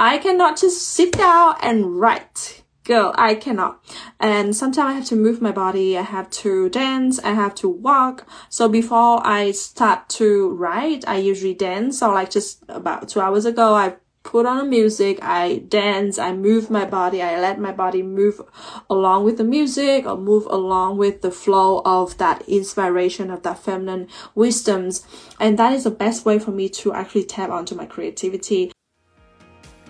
I cannot just sit down and write. Girl, I cannot. And sometimes I have to move my body. I have to dance. I have to walk. So before I start to write, I usually dance. So like just about two hours ago, I put on the music, I dance, I move my body, I let my body move along with the music or move along with the flow of that inspiration of that feminine wisdoms. And that is the best way for me to actually tap onto my creativity.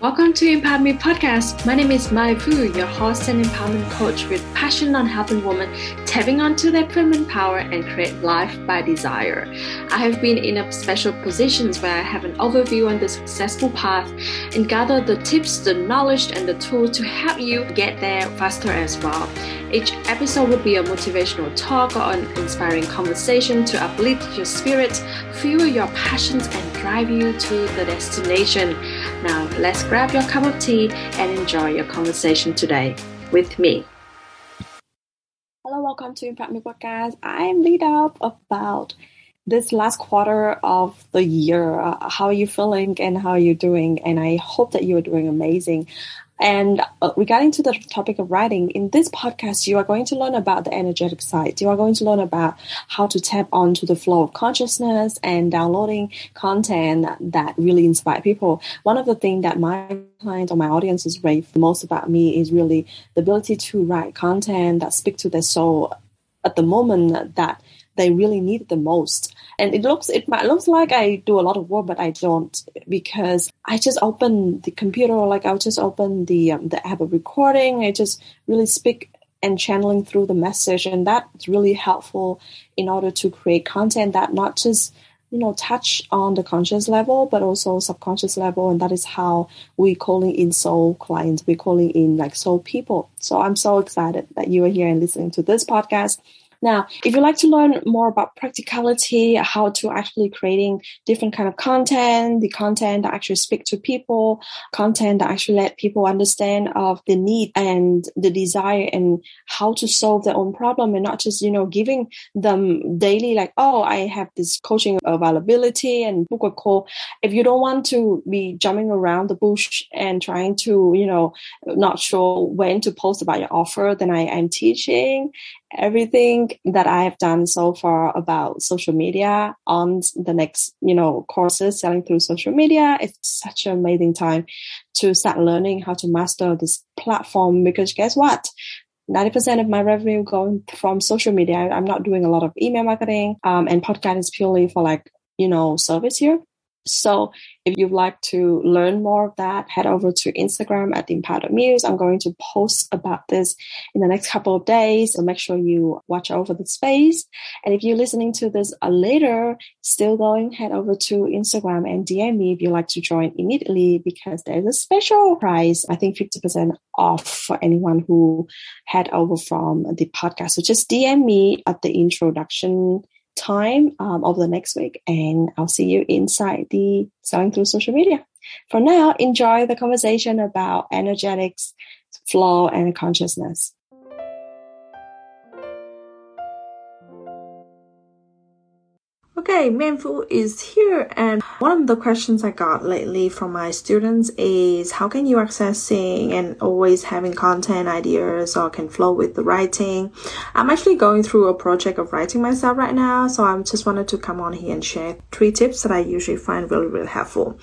Welcome to Empower Me podcast. My name is Mai Fu, your host and empowerment coach with passion on helping women tapping onto their feminine power and create life by desire. I have been in a special positions where I have an overview on the successful path and gather the tips, the knowledge, and the tools to help you get there faster as well. Each episode will be a motivational talk or an inspiring conversation to uplift your spirit, fuel your passions, and drive you to the destination. Now, let's grab your cup of tea and enjoy your conversation today with me. Hello, welcome to Impact Me Podcast. I'm lead up about this last quarter of the year. Uh, how are you feeling and how are you doing? And I hope that you are doing amazing. And uh, regarding to the topic of writing, in this podcast, you are going to learn about the energetic side. You are going to learn about how to tap onto the flow of consciousness and downloading content that really inspire people. One of the things that my clients or my audiences rave most about me is really the ability to write content that speak to their soul at the moment that they really need the most. And it looks it looks like I do a lot of work, but I don't because I just open the computer, like I'll just open the um, the app of recording. I just really speak and channeling through the message, and that's really helpful in order to create content that not just you know touch on the conscious level but also subconscious level. And that is how we calling in soul clients. We're calling in like soul people. So i'm so excited that you are here and listening to this podcast now, if you'd like to learn more about practicality, how to actually creating different kind of content, the content that actually speak to people, content that actually let people understand of the need and the desire and how to solve their own problem and not just, you know, giving them daily like, oh, I have this coaching availability and book a call. If you don't want to be jumping around the bush and trying to, you know, not sure when to post about your offer, then I am teaching everything that I have done so far about social media on the next, you know, courses selling through social media. It's such an amazing time to start learning how to master this platform because guess what? 90% of my revenue going from social media. I'm not doing a lot of email marketing. Um, and podcast is purely for like, you know, service here. So if you'd like to learn more of that, head over to Instagram at the Empowered Muse. I'm going to post about this in the next couple of days. So make sure you watch over the space. And if you're listening to this later, still going, head over to Instagram and DM me if you'd like to join immediately because there's a special price. I think 50% off for anyone who head over from the podcast. So just DM me at the introduction time um, over the next week, and I'll see you inside the Selling Through Social Media. For now, enjoy the conversation about energetics, flow, and consciousness. Okay, Manfu is here and one of the questions I got lately from my students is how can you accessing and always having content ideas or can flow with the writing? I'm actually going through a project of writing myself right now, so I just wanted to come on here and share three tips that I usually find really, really helpful.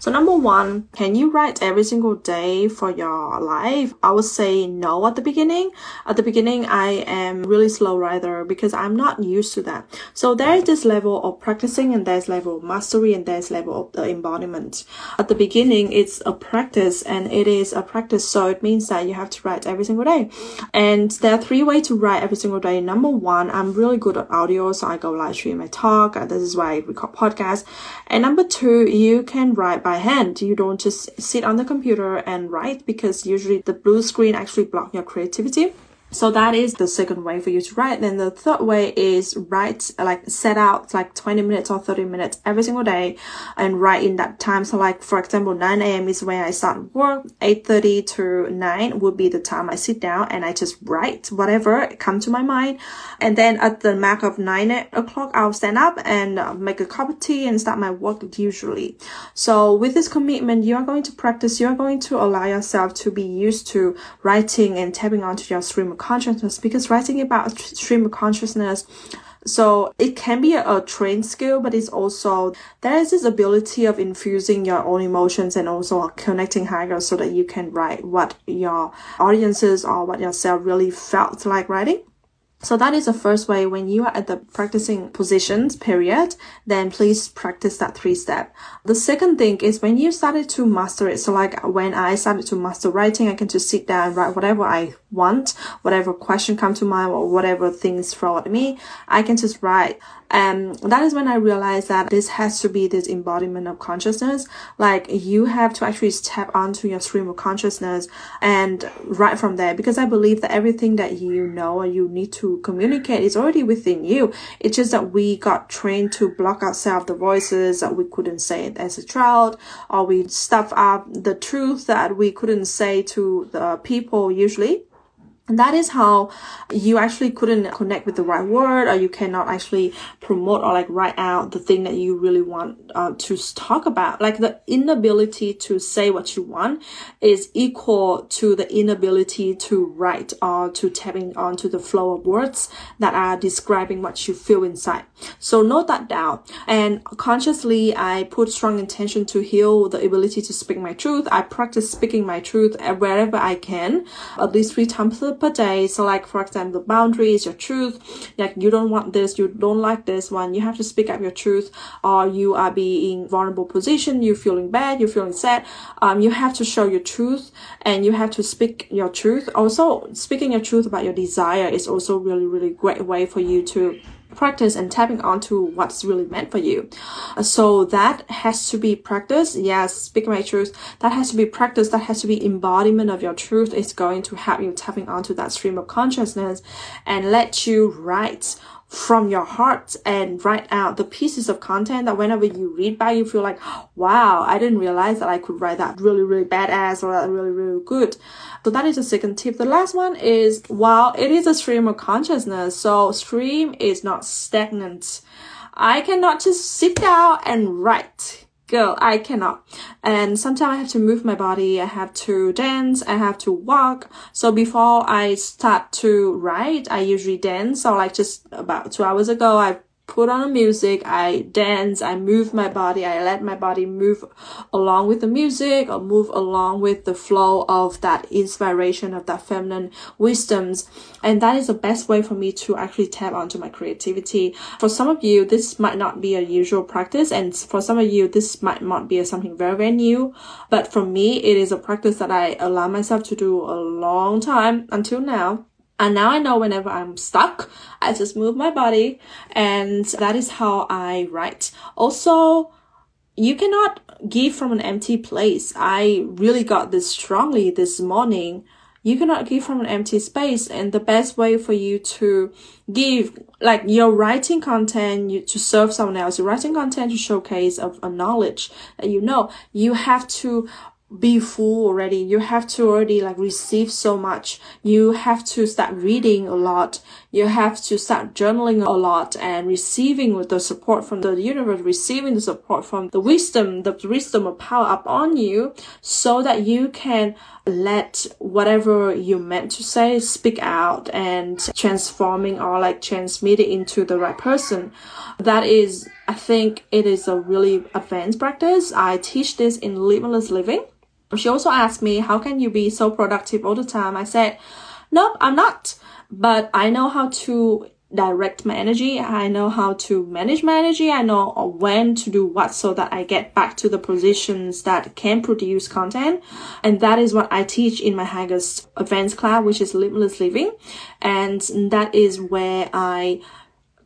So number one, can you write every single day for your life? I would say no at the beginning. At the beginning, I am really slow writer because I'm not used to that. So there is this level of practicing and there's level of mastery and there's level of the embodiment. At the beginning, it's a practice and it is a practice. So it means that you have to write every single day. And there are three ways to write every single day. Number one, I'm really good at audio. So I go live stream, I talk. This is why I record podcasts. And number two, you can write by hand. You don't just sit on the computer and write because usually the blue screen actually block your creativity. So that is the second way for you to write. Then the third way is write, like set out like 20 minutes or 30 minutes every single day and write in that time. So like, for example, 9 a.m. is when I start work. 8.30 to 9 would be the time I sit down and I just write whatever come to my mind. And then at the mark of 9 o'clock, I'll stand up and make a cup of tea and start my work usually. So with this commitment, you are going to practice, you are going to allow yourself to be used to writing and tapping onto your stream of consciousness because writing about stream of consciousness so it can be a, a, trained skill, but it's also, there is this ability of infusing your own emotions and also connecting higher so that you can write what your audiences or what yourself really felt like writing. So that is the first way when you are at the practicing positions period, then please practice that three step. The second thing is when you started to master it. So like when I started to master writing, I can just sit down and write whatever I want, whatever question come to mind or whatever things throw at me, I can just write. And that is when I realized that this has to be this embodiment of consciousness. Like you have to actually step onto your stream of consciousness and write from there because I believe that everything that you know you need to communicate is already within you. It's just that we got trained to block ourselves the voices that we couldn't say as a child or we stuff up the truth that we couldn't say to the people usually and that is how you actually couldn't connect with the right word or you cannot actually promote or like write out the thing that you really want uh, to talk about. Like the inability to say what you want is equal to the inability to write or to tapping onto the flow of words that are describing what you feel inside. So note that down. And consciously, I put strong intention to heal the ability to speak my truth. I practice speaking my truth wherever I can, at least three times per day. So like, for example, is your truth. Like you don't want this, you don't like this one. You have to speak up your truth or you are being vulnerable position. You're feeling bad. You're feeling sad. Um, you have to show your truth and you have to speak your truth. Also, speaking your truth about your desire is also really, really great way for you to practice and tapping onto what's really meant for you. So that has to be practice. Yes, speaking my truth. That has to be practice. That has to be embodiment of your truth. It's going to help you tapping onto that stream of consciousness and let you write from your heart and write out the pieces of content that whenever you read back, you feel like, wow, I didn't realize that I could write that really, really badass or that really, really good. So that is the second tip. The last one is, while it is a stream of consciousness, so stream is not stagnant. I cannot just sit down and write girl, I cannot. And sometimes I have to move my body. I have to dance. I have to walk. So before I start to write, I usually dance. So like just about two hours ago, I put on music, I dance, I move my body, I let my body move along with the music or move along with the flow of that inspiration of that feminine wisdoms. And that is the best way for me to actually tap onto my creativity. For some of you, this might not be a usual practice. And for some of you, this might not be something very, very new. But for me, it is a practice that I allow myself to do a long time until now. And now I know whenever I'm stuck, I just move my body and that is how I write. Also, you cannot give from an empty place. I really got this strongly this morning. You cannot give from an empty space. And the best way for you to give, like your writing content you, to serve someone else, your writing content to showcase of a knowledge that you know, you have to be full already. You have to already like receive so much. You have to start reading a lot. You have to start journaling a lot and receiving with the support from the universe, receiving the support from the wisdom, the wisdom of power up on you so that you can let whatever you meant to say speak out and transforming or like transmit it into the right person. That is, I think it is a really advanced practice. I teach this in Limitless Living she also asked me, how can you be so productive all the time? I said, nope, I'm not. But I know how to direct my energy. I know how to manage my energy. I know when to do what so that I get back to the positions that can produce content. And that is what I teach in my highest advanced class, which is limitless living. And that is where I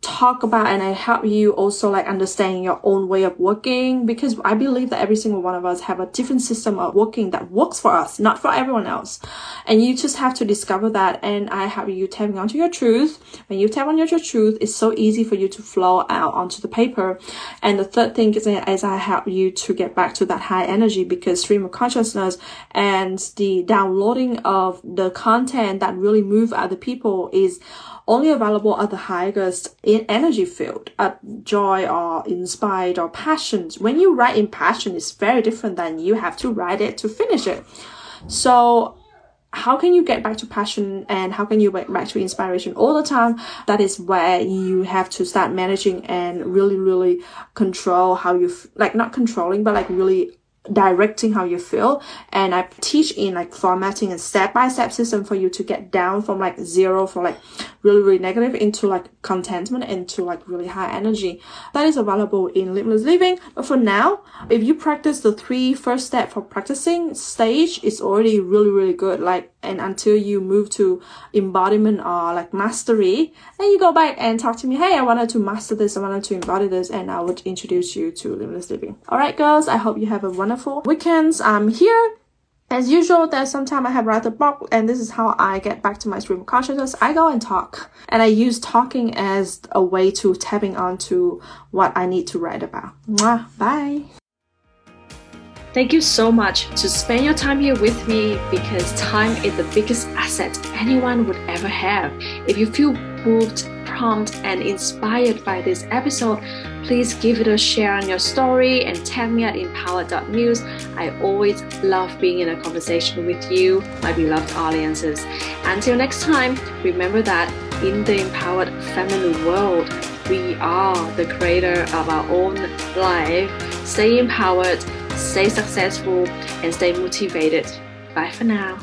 talk about and I help you also like understanding your own way of working because I believe that every single one of us have a different system of working that works for us, not for everyone else. And you just have to discover that and I have you tapping onto your truth. When you tap on your truth, it's so easy for you to flow out onto the paper. And the third thing is, is I help you to get back to that high energy because stream of consciousness and the downloading of the content that really move other people is only available at the highest in energy field, at joy or inspired or passion. When you write in passion, it's very different than you have to write it to finish it. So how can you get back to passion and how can you get back to inspiration all the time? That is where you have to start managing and really, really control how you, like not controlling, but like really directing how you feel and i teach in like formatting a step-by-step system for you to get down from like zero for like really really negative into like contentment into like really high energy. That is available in limitless living. But for now if you practice the three first step for practicing stage it's already really really good. Like and until you move to embodiment or like mastery then you go back and talk to me hey i wanted to master this i wanted to embody this and i would introduce you to limitless living all right girls i hope you have a wonderful weekends i'm here as usual, there's sometimes I have write a blog, and this is how I get back to my stream of consciousness. I go and talk, and I use talking as a way to tapping onto what I need to write about. Mwah, bye. Thank you so much to spend your time here with me because time is the biggest asset anyone would ever have. If you feel moved, prompted, and inspired by this episode, please give it a share on your story and tag me at empowered.muse. I always love being in a conversation with you, my beloved audiences. Until next time, remember that in the empowered feminine world, we are the creator of our own life. Stay empowered stay successful, and stay motivated. Bye for now.